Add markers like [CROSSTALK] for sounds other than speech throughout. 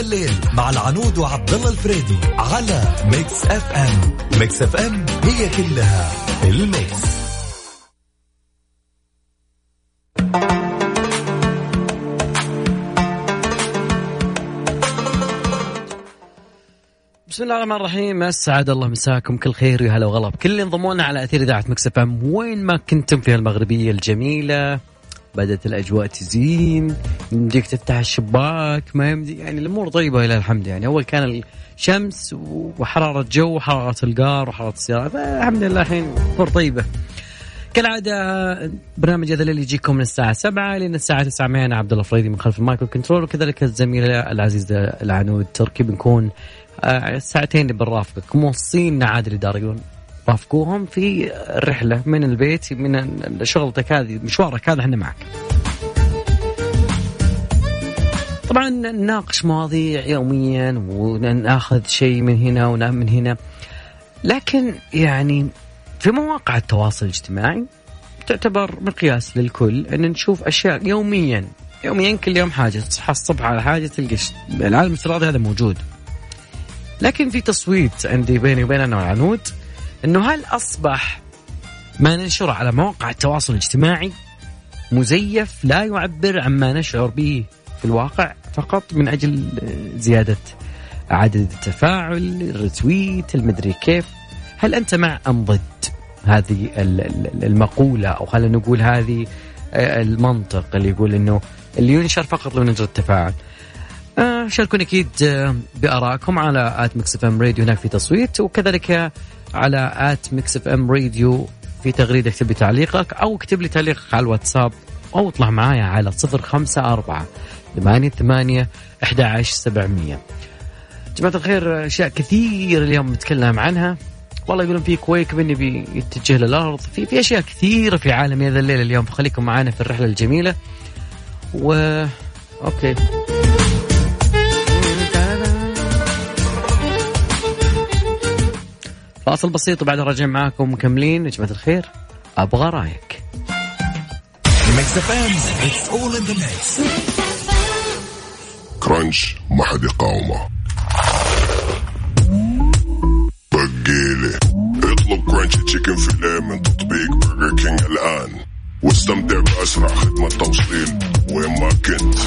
يا ذا الليل مع العنود وعبد الله الفريدي على Mix FM. Mix FM هي كلها ال mix. بسم الله الرحمن الرحيم. أسعد الله مساكم. كل خير وهلا وغلا. بكل اللي انضمونا على أثير إذاعة Mix FM. وين ما كنتم في المغربيه الجميلة. بدأت الأجواء تزين يمديك تفتح الشباك ما يمدي يعني الأمور طيبة لله الحمد يعني. أول كان الشمس وحرارة جو وحرارة القار وحرارة السيارة. فالحمد لله الحين امور طيبة. كالعادة برنامج يا ذا الليل يجيكم من الساعة 7 لين الساعة 9 معنا. عبد الله فريدي من خلف ال mic وال control وكذلك الزميلة العزيزة العنود تركي بنكون آه، الساعتين اللي بنرافقك موصينا عاد الإداريون. رافقوهم في الرحلة من البيت من شغلتك هذه مشوارك هذا إحنا معك. طبعا نناقش مواضيع يوميا ونأخذ شيء من هنا ونام من هنا. لكن يعني في مواقع التواصل الاجتماعي تعتبر مقياس للكل أن نشوف أشياء يوميا. يوميا كل يوم حاجة تصحى الصبح على حاجة تلقى العالم الافتراضي هذا موجود. لكن في تصويت عندي بيني وبين أنا والعنود إنه هل أصبح ما ننشره على مواقع التواصل الاجتماعي مزيف لا يعبر عما نشعر به في الواقع فقط من أجل زيادة عدد التفاعل ال retweet المدري كيف؟ هل أنت مع أم ضد هذه المقولة؟ أو خلينا نقول هذه المنطق اللي يقول إنه اللي ينشر فقط من أجل التفاعل. آه شاركوني أكيد آه، بارائكم على at Mix Radio هناك في تصويت وكذلك على at Mix FM Radio في تغريدة اكتب لي تعليقك أو اكتب لي تعليقك على الواتساب أو اطلع معايا على 054 ثمانية ثمانية 11 700 جماعة الخير أشياء كثير اليوم نتكلم عنها. والله يقولون في كويكب يعني بيتجه للأرض. في في أشياء كثيرة في عالم هذا الليل اليوم. فخليكم معنا في الرحلة الجميلة. و okay. فاصل بسيط وبعد راجع معاكم مكملين. يا جماعة الخير أبغى رأيك. crunch ما حد يقاومه بقيلي. اطلب crunch chicken fillet من تطبيق Burger King الآن. واستمتع بأسرع خدمة توصيل. وين ما كنت.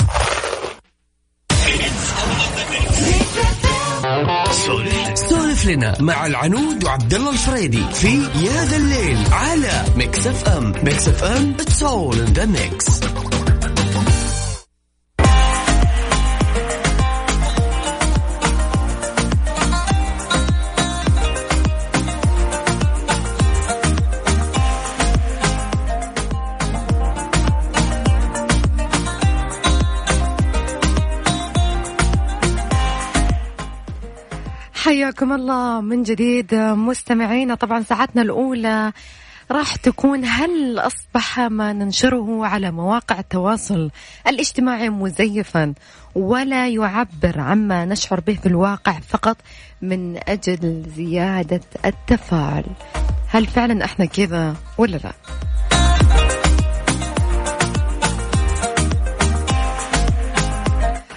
سولف لنا مع العنود وعبد الله الفريدي في يا ذا الليل على Mix FM. Mix FM it's all in the mix حياكم الله من جديد مستمعينا طبعا ساعتنا الأولى راح تكون هل أصبح ما ننشره على مواقع التواصل الاجتماعي مزيفا ولا يعبر عما نشعر به في الواقع فقط من أجل زيادة التفاعل؟ هل فعلا إحنا كذا ولا لا؟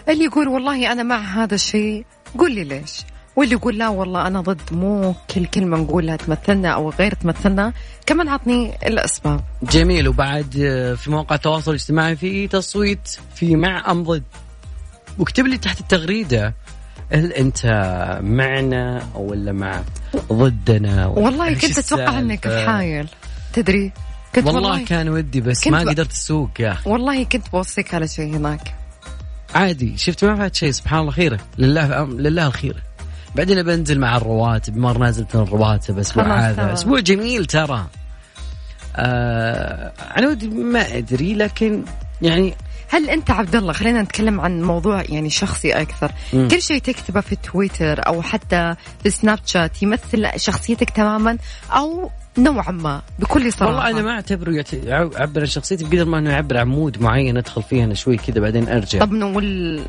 اللي يقول والله أنا مع هذا الشيء قل لي ليش؟ واللي يقول لا والله أنا ضد مو كل كلمة نقولها تمثلنا أو غير تمثلنا. كمان عطني الأسباب. جميل. وبعد آه، في مواقع التواصل الاجتماعي في تصويت في مع أم ضد. واكتب لي تحت التغريدة هل أنت معنا أو ولا مع ضدنا؟ والله كنت أتوقع أنك حايل. تدري؟ كنت والله, والله كان ودي بس ما قدرت أسوق يا أخي. والله كنت بوصيك على شيء هناك. عادي. شفت ما فات شيء. سبحان الله خيره لله لله الخيره بعدين بنزل مع الرواتب مره نازلت الرواتب أسبوع هذا أسبوع جميل ترى. آه أنا ودي ما أدري لكن يعني هل أنت عبد الله خلينا نتكلم عن موضوع يعني شخصي أكثر. م. كل شيء تكتبه في تويتر أو حتى في سناب شات يمثل شخصيتك تماما أو نوعا ما بكل صراحة. والله أنا ما أعتبره يعبر عن شخصيتي بقدر ما أنه يعبر عن مود معين أدخل فيه أنا شوي كذا بعدين أرجع. طب نقول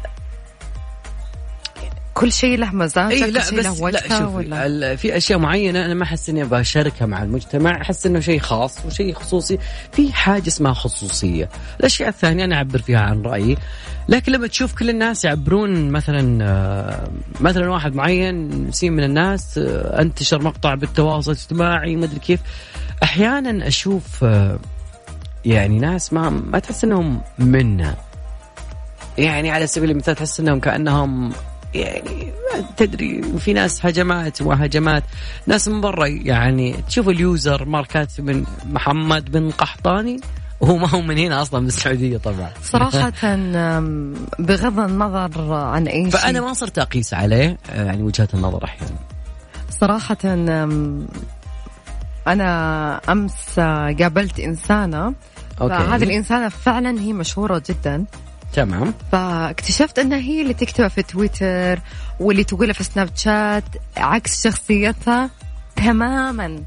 كل شيء له مزاج اي لا شيء له بس لا شوف ولا؟ في أشياء معينة أنا ما أحس إني أبغى أشاركها مع المجتمع أحس إنه شيء خاص وشيء خصوصي. في حاجة اسمها خصوصية. الأشياء الثانية أنا أعبر فيها عن رأيي. لكن لما تشوف كل الناس يعبرون مثلا آه، مثلا واحد معين سين من الناس آه، أنتشر مقطع بالتواصل الاجتماعي ما أدري كيف. أحيانا أشوف آه، يعني ناس ما ما تحس إنهم منا يعني على سبيل المثال تحس إنهم كأنهم يعني ما تدري في ناس هجمات وهجمات ناس من برا يعني تشوف اليوزر ماركات من محمد بن قحطاني وهو ما هو من هنا أصلا من السعودية طبعا. صراحة [LAUGHS] أم، بغض النظر عن أي شيء. فأنا ما صرت أقيس عليه آه، يعني وجهه النظر أحيانا. صراحة أم، أنا أمس قابلت إنسانة. فهذه الإنسانة فعلا هي مشهورة جدا. تمام. فاكتشفت أنها هي اللي تكتبها في تويتر واللي تقولها في سناب شات عكس شخصيتها تماما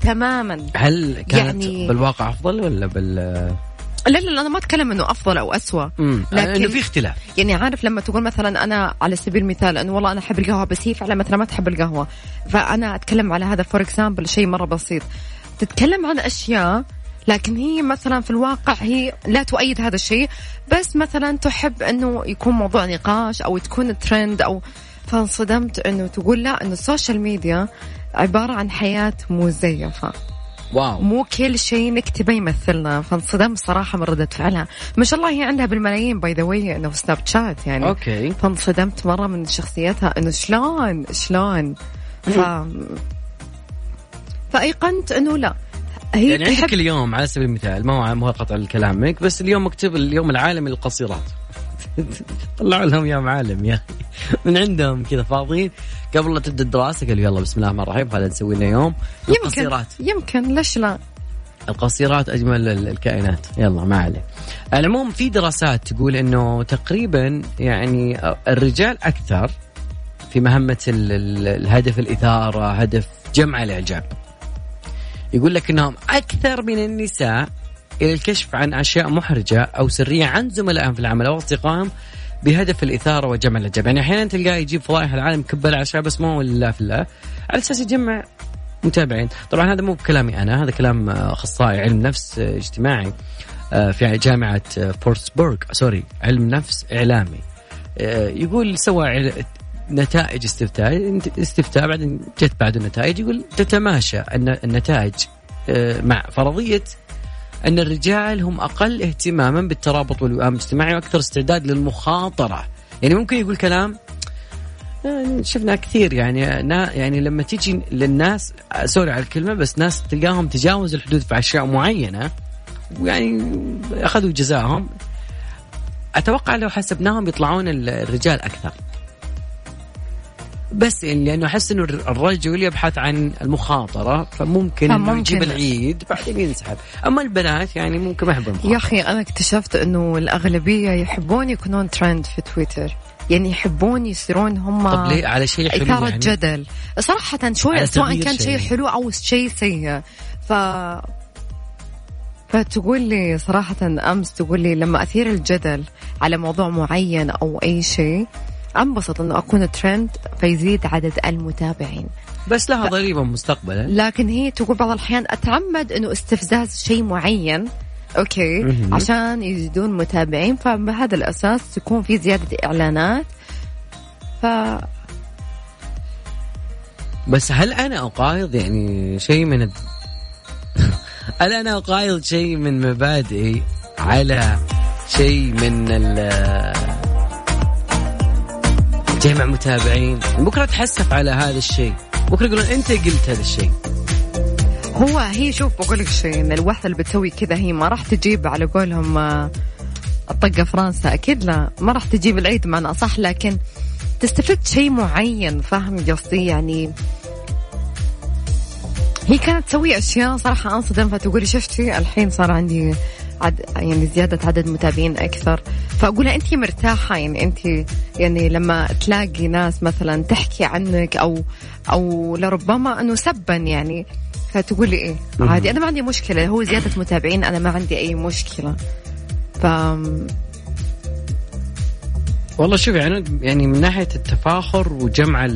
تماما. هل كانت يعني- بالواقع أفضل ولا بال لا لا أنا ما أتكلم إنه أفضل أو اسوء امم لكن- إنه في اختلاف. يعني عارف لما تقول مثلا أنا على سبيل المثال إنه والله أنا أحب القهوة بس هي فعلا مثلا ما تحب القهوة. فأنا أتكلم على هذا for example شيء مرة بسيط. تتكلم عن أشياء لكن هي مثلا في الواقع هي لا تؤيد هذا الشيء بس مثلا تحب إنه يكون موضوع نقاش أو تكون ترند أو فانصدمت إنه تقول لا إنه ال social media عبارة عن حياة مزيفه wow. مو كل شيء نكتبه يمثلنا. فانصدمت صراحة من ردة فعلها. ما شاء الله هي عندها بالملايين by the way إنه في Snapchat يعني. okay. فانصدمت مرة من شخصيتها إنه شلون شلون؟ ف فأيقنت إنه لا. هي يعني عندك تحب اليوم على سبيل المثال ما هو مو قطع كلامك بس اليوم مكتوب اليوم العالمي للقصيرات. [LAUGHS] طلعوا لهم يوم عالم يا. من عندهم كذا فاضيين. قبل لا تبدأ الدراسة قالوا يلا بسم الله الرحمن الرحيم خلينا نسوي لنا يوم القصيرات يمكن ليش لا؟ القصيرات أجمل ال- الكائنات. يلا ما عليه العموم في دراسات تقول إنه تقريبا يعني الرجال أكثر في مهمة ال- ال- الهدف الإثارة هدف جمع الإعجاب. يقول لك إنهم أكثر من النساء إلى الكشف عن أشياء محرجة أو سرية عن زملائهم في العمل أو أصدقائهم بهدف الإثارة وجمع الاعجاب، يعني أحيانا تلقاه يجيب فضائح العالم كبل عشاء بس ما هو لله في الله. على أساس يجمع متابعين، طبعا هذا مو بكلامي أنا هذا كلام أخصائي علم نفس اجتماعي آه، في جامعة فورتسبورغ sorry علم نفس إعلامي. آه، يقول سوى نتائج استفتاء استفتاء بعدين جت بعد النتائج يقول تتماشى أن النتائج آه، مع فرضية أن الرجال هم أقل اهتماما بالترابط والوئام الاجتماعي وأكثر استعداد للمخاطرة. يعني ممكن يقول كلام آه، شفنا كثير يعني يعني لما تيجي للناس سوري على الكلمة بس ناس تلقاهم تجاوزوا الحدود في أشياء معينة ويعني أخذوا جزاهم. أتوقع لو حسبناهم يطلعون ال- الرجال أكثر. بس يعني لأنه أحس إنه الرجل يبحث عن المخاطرة فممكن إنه فممكن. يجيب العيد بعدين ينسحب. أما البنات يعني ممكن ما يحبون يا أخي أنا اكتشفت إنه الأغلبية يحبون يكونون ترند في تويتر يعني يحبون يصيرون هم طب ليه؟ على شيء حلو إثارة يعني؟ جدل. صراحة شوي سواء كان شيء شيء. حلو أو شيء سيء. ف فتقول لي صراحة أمس تقول لي لما أثير الجدل على موضوع معين أو أي شيء أنبسط أنه أكون ترند فيزيد عدد المتابعين. بس لها ضريبة مستقبلا. لكن هي تقول بعض الأحيان أتعمد أنه استفزاز شيء معين. أوكي مهم. عشان يزيدون متابعين فبهذا الأساس تكون في زيادة إعلانات. ف بس هل أنا أقايض يعني شيء من الد... [LAUGHS] هل أنا أقايض شيء من مبادئي على شيء من ال جمع متابعين. بكرة تحسف على هذا الشيء. بكرة يقولون أنت قلت هذا الشيء. هو هي شوف بقول لك شيء إن الوحدة اللي بتسوي كذا هي ما راح تجيب على قولهم آه، الطقة فرنسا. أكيد لا ما راح تجيب العيد معنا اصح لكن تستفيد شيء معين فاهم قصدي؟ يعني هي كانت تسوي أشياء صراحة أنصدم فتقولي شفتي؟ الحين صار عندي عد يعني زيادة عدد متابعين أكثر. فاقولها أنت مرتاحة يعني أنت يعني لما تلاقي ناس مثلا تحكي عنك أو أو لربما أنه سبا يعني فتقولي إيه؟ عادي أنا ما عندي مشكلة هو زيادة متابعين أنا ما عندي أي مشكلة. ف والله شوف يعني يعني من ناحية التفاخر وجمع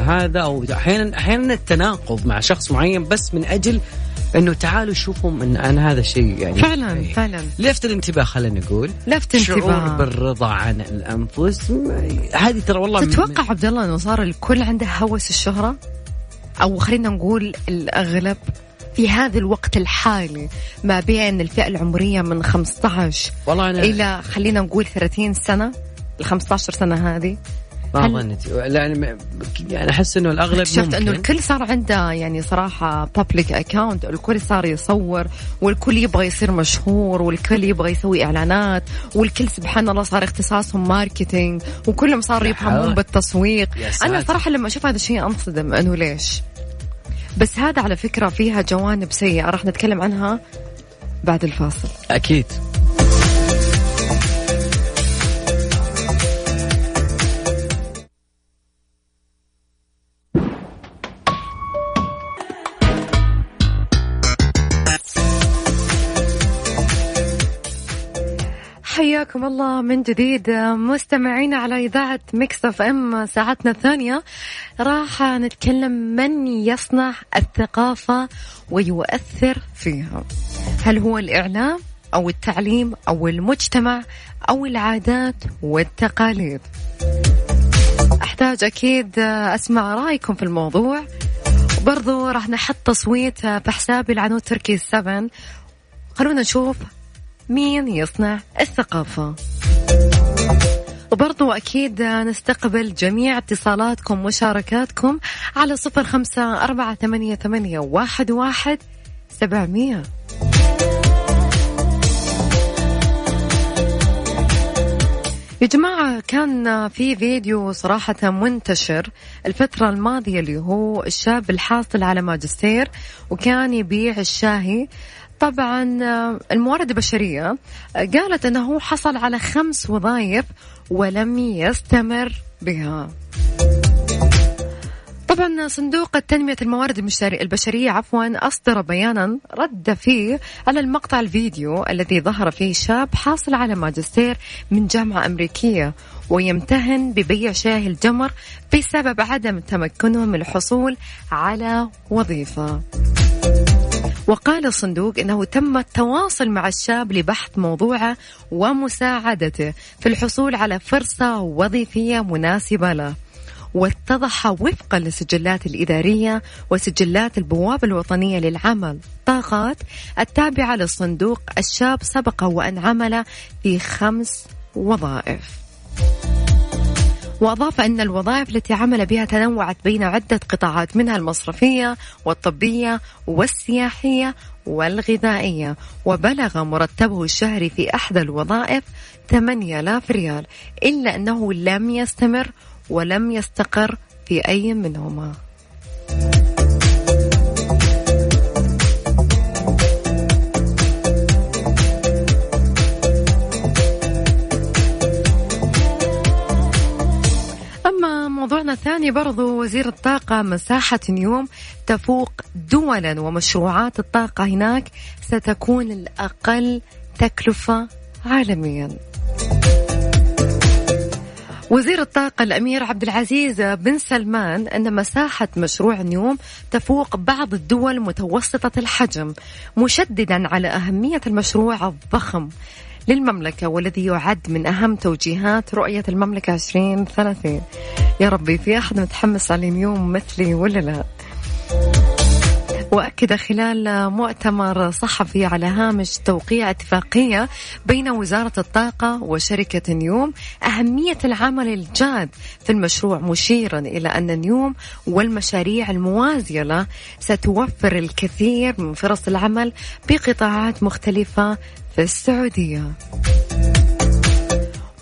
هذا أو أحيانا أحيانا التناقض مع شخص معين بس من أجل إنه تعالوا شوفوا من أنا هذا الشيء يعني فعلا يعني فعلا. لفت الانتباه خلينا نقول. لفت انتباه. شعور بالرضا عن الأنفس. هذه ترى والله تتوقع عبد الله إنه صار الكل عنده هوس الشهرة؟ أو خلينا نقول الأغلب في هذا الوقت الحالي ما بين الفئة العمرية من 15 والله أنا إلى خلينا نقول 30 سنة ال 15 سنة هذه. ما ظنيت. يعني يعني أحس إنه الأغلب شفت إنه الكل صار عنده يعني صراحة بابليك اكونت الكل صار يصور والكل يبغى يصير مشهور والكل يبغى يسوي إعلانات والكل سبحان الله صار اختصاصهم ماركتينج وكلهم صاروا يفهمون بالتسويق أنا صراحة لما أشوف هذا الشيء أنصدم إنه ليش؟ بس هذا على فكرة فيها جوانب سيئة راح نتكلم عنها بعد الفاصل. أكيد. حياكم الله من جديد. مستمعينا على إذاعة Mix FM ساعتنا الثانية. راح نتكلم من يصنع الثقافة ويؤثر فيها. هل هو الإعلام أو التعليم أو المجتمع أو العادات والتقاليد؟ أحتاج أكيد أسمع رأيكم في الموضوع. برضو راح نحط تصويت في حسابي العنود تركي 7 خلونا نشوف مين يصنع الثقافة. وبرضو أكيد نستقبل جميع اتصالاتكم ومشاركاتكم على صفر خمسة أربعة ثمانية, ثمانية واحد, واحد سبعمية. يا جماعة كان في فيديو صراحة منتشر الفترة الماضية اللي هو الشاب الحاصل على ماجستير وكان يبيع الشاهي طبعا آه، الموارد البشرية آه، قالت أنه حصل على خمس وظائف ولم يستمر بها. طبعا صندوق تنمية الموارد البشرية عفوا أصدر بيانا رد فيه على المقطع الفيديو الذي ظهر فيه شاب حاصل على ماجستير من جامعة أمريكية ويمتهن ببيع شاي الجمر بسبب عدم تمكنه من الحصول على وظيفة. وقال الصندوق إنه تم التواصل مع الشاب لبحث موضوعه ومساعدته في الحصول على فرصة وظيفية مناسبة له. واتضح وفقا للسجلات الإدارية وسجلات البوابة الوطنية للعمل طاقات التابعة للصندوق الشاب سبق وأن عمل في خمس وظائف وأضاف أن الوظائف التي عمل بها تنوعت بين عدة قطاعات منها المصرفية والطبية والسياحية والغذائية. وبلغ مرتبه الشهري في أحدى الوظائف 8000 ريال إلا أنه لم يستمر ولم يستقر في أي منهما. موضوعنا الثاني برضو وزير الطاقة مساحة نيوم تفوق دولا ومشروعات الطاقة هناك ستكون الأقل تكلفة عالميا. وزير الطاقة الأمير عبد العزيز بن سلمان أن مساحة مشروع نيوم تفوق بعض الدول متوسطة الحجم مشددا على أهمية المشروع الضخم. للمملكة والذي يعد من أهم توجيهات رؤية المملكة 2030 يا ربي في أحد متحمس على اليوم مثلي ولا لا؟ وأكد خلال مؤتمر صحفي على هامش توقيع اتفاقية بين وزارة الطاقة وشركة نيوم أهمية العمل الجاد في المشروع مشيرا إلى أن نيوم والمشاريع الموازية له ستوفر الكثير من فرص العمل بقطاعات مختلفة في السعودية.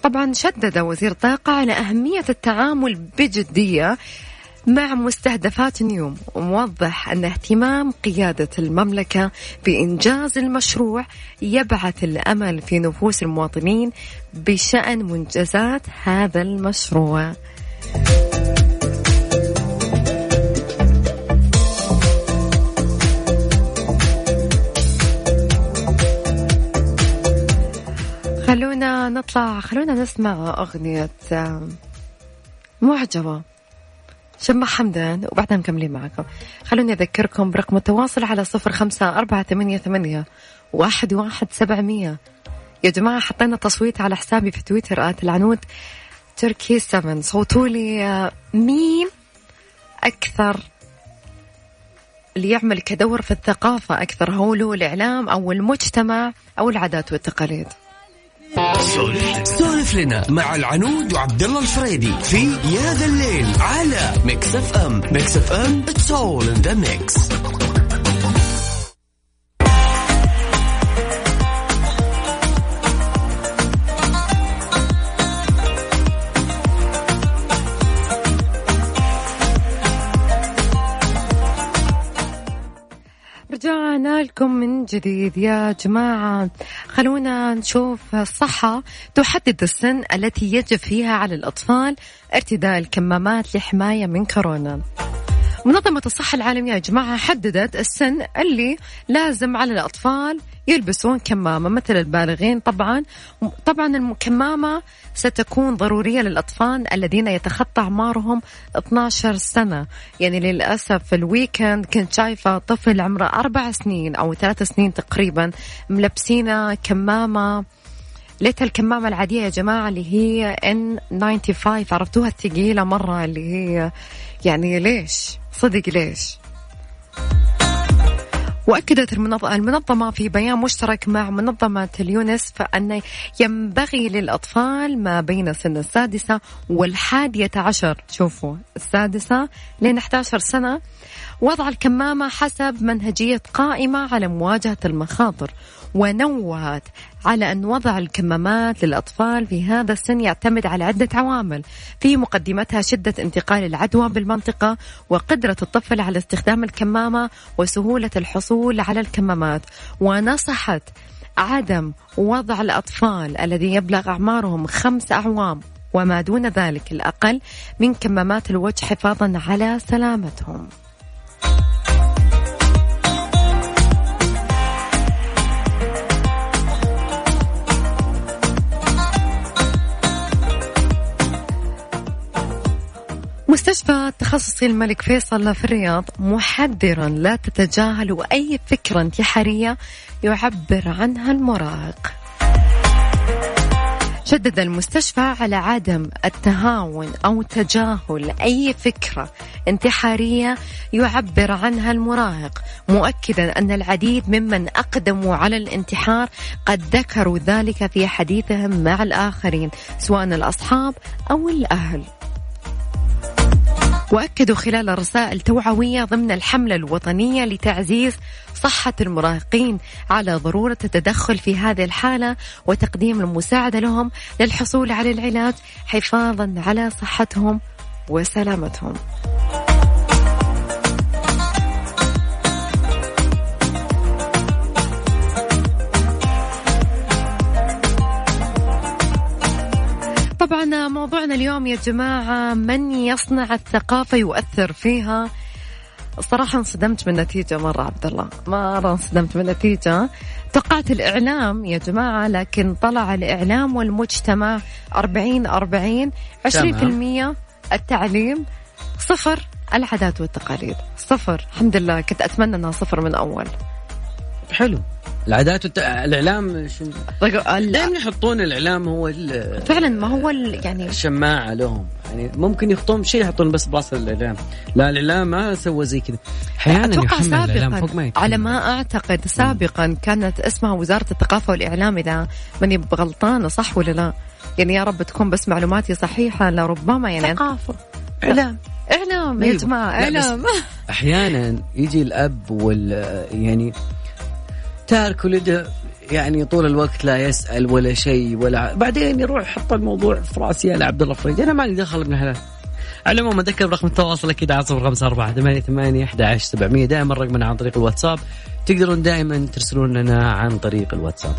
طبعا شدد وزير الطاقة على أهمية التعامل بجدية مع مستهدفات نيوم وموضح أن اهتمام قيادة المملكة بإنجاز المشروع يبعث الأمل في نفوس المواطنين بشأن منجزات هذا المشروع. خلونا نطلع خلونا نسمع أغنية آم، معجبة شمع حمدان وبعدها مكملين معكم خلوني أذكركم برقم التواصل على صفر خمسة أربعة ثمانية, ثمانية واحد, واحد سبعمية. يا جماعة حطينا تصويت على حسابي في تويتر آت العنود تركي 7 صوتوا لي آه، مين أكثر. اللي يعمل كدور في الثقافة أكثر. هو له الإعلام أو المجتمع أو العادات والتقاليد. سولف. لنا مع العنود وعبد الله الفريدي في يا ذا الليل على Mix FM. Mix FM it's all in the mix لكم من جديد يا جماعة. خلونا نشوف الصحة تحدد السن التي يجب فيها على الأطفال ارتداء الكمامات لحماية من كورونا. منظمة الصحة العالمية يا جماعة حددت السن اللي لازم على الأطفال يلبسون كمامة مثل البالغين طبعا. طبعا الكمامة ستكون ضرورية للأطفال الذين يتخطى أعمارهم 12 سنة. يعني للأسف في ال weekend كنت شايفة طفل عمره أربع سنين أو ثلاث سنين تقريبا ملبسينه كمامة. ليتها الكمامة العادية يا جماعة اللي هي N95 عرفتوها الثقيلة مرة اللي هي يعني ليش؟ صدق ليش؟ وأكدت المنظمة في بيان مشترك مع منظمة اليونسف أن ينبغي للأطفال ما بين سن السادسة والحادية عشر. شوفوا السادسة لين 11 سنة. وضع الكمامة حسب منهجية قائمة على مواجهة المخاطر ونوهت على أن وضع الكمامات للأطفال في هذا السن يعتمد على عدة عوامل في مقدمتها شدة انتقال العدوى بالمنطقة وقدرة الطفل على استخدام الكمامة وسهولة الحصول على الكمامات ونصحت عدم وضع الأطفال الذي يبلغ أعمارهم خمس أعوام وما دون ذلك الأقل من كمامات الوجه حفاظا على سلامتهم. مستشفى التخصصي الملك فيصل في الرياض محذرا لا تتجاهلوا أي فكرة انتحارية يعبر عنها المراهق. شدد المستشفى على عدم التهاون أو تجاهل أي فكرة انتحارية يعبر عنها المراهق مؤكدا أن العديد ممن أقدموا على الانتحار قد ذكروا ذلك في حديثهم مع الآخرين سواء الأصحاب أو الأهل. وأكدوا خلال رسائل توعوية ضمن الحملة الوطنية لتعزيز صحة المراهقين على ضرورة التدخل في هذه الحالة وتقديم المساعدة لهم للحصول على العلاج حفاظا على صحتهم وسلامتهم. طبعا موضوعنا اليوم يا جماعة من يصنع الثقافة يؤثر فيها الصراحة انصدمت من النتيجة مرة عبد الله. مرة انصدمت من النتيجة توقعت الإعلام يا جماعة لكن طلع الإعلام والمجتمع 40 40 20% التعليم صفر العادات والتقاليد. صفر. الحمد لله كنت أتمنى أنها صفر من أول. حلو. العادات والت... الإعلام شو؟ دائما يحطون الإعلام هو ال- فعلا ما هو ال- يعني الشماعة لهم. يعني ممكن يخطون شيء يحطون بس بلاصه الاعلام لا الاعلام ما سوى زي كذا أحيانا أتوقع الإعلام فوق ما سابقا. على ما أعتقد سابقا كانت اسمها وزارة الثقافة والإعلام إذا ماني بغلطانه صح ولا لا؟ يعني يا رب تكون بس معلوماتي صحيحة لربما يعني ثقافة إعلام إعلام يا أيوة. جماعة إعلام أحيانا يجي الأب وال يعني تارك ولده يعني طول الوقت لا يسأل ولا شيء ولا بعدين يروح يحط الموضوع في راسي يا عبد الله فريد. أنا مالي دخل ابن حلال على العموم اذكر برقم التواصل أكيد على صفر خمسة أربعة ثمانية ثمانية أحد عشر سبعمية. دائما رقمنا عن طريق الواتساب. تقدرون دائما ترسلون لنا عن طريق الواتساب.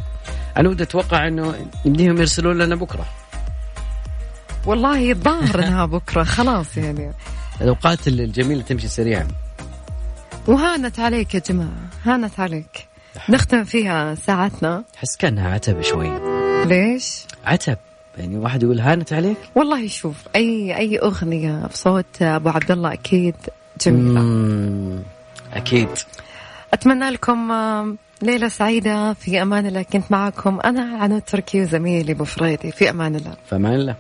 أنا ودي أتوقع أنه يمديهم يرسلون لنا بكرة. والله الظاهر إنها بكرة. خلاص يعني. الأوقات الجميلة تمشي سريعا. وهانت عليك يا جماعة. هانت عليك. نختم فيها ساعتنا. أحس كأنها عتب شوي. ليش؟ عتب. يعني واحد يقول هانت عليك؟ والله شوف أي أي أغنية بصوت أبو عبد الله أكيد جميلة. مم. أكيد. أتمنى لكم ليلة سعيدة. في أمان الله كنت معكم أنا عنود تركي وزميلي أبو فريدي. في أمان الله. فمان الله.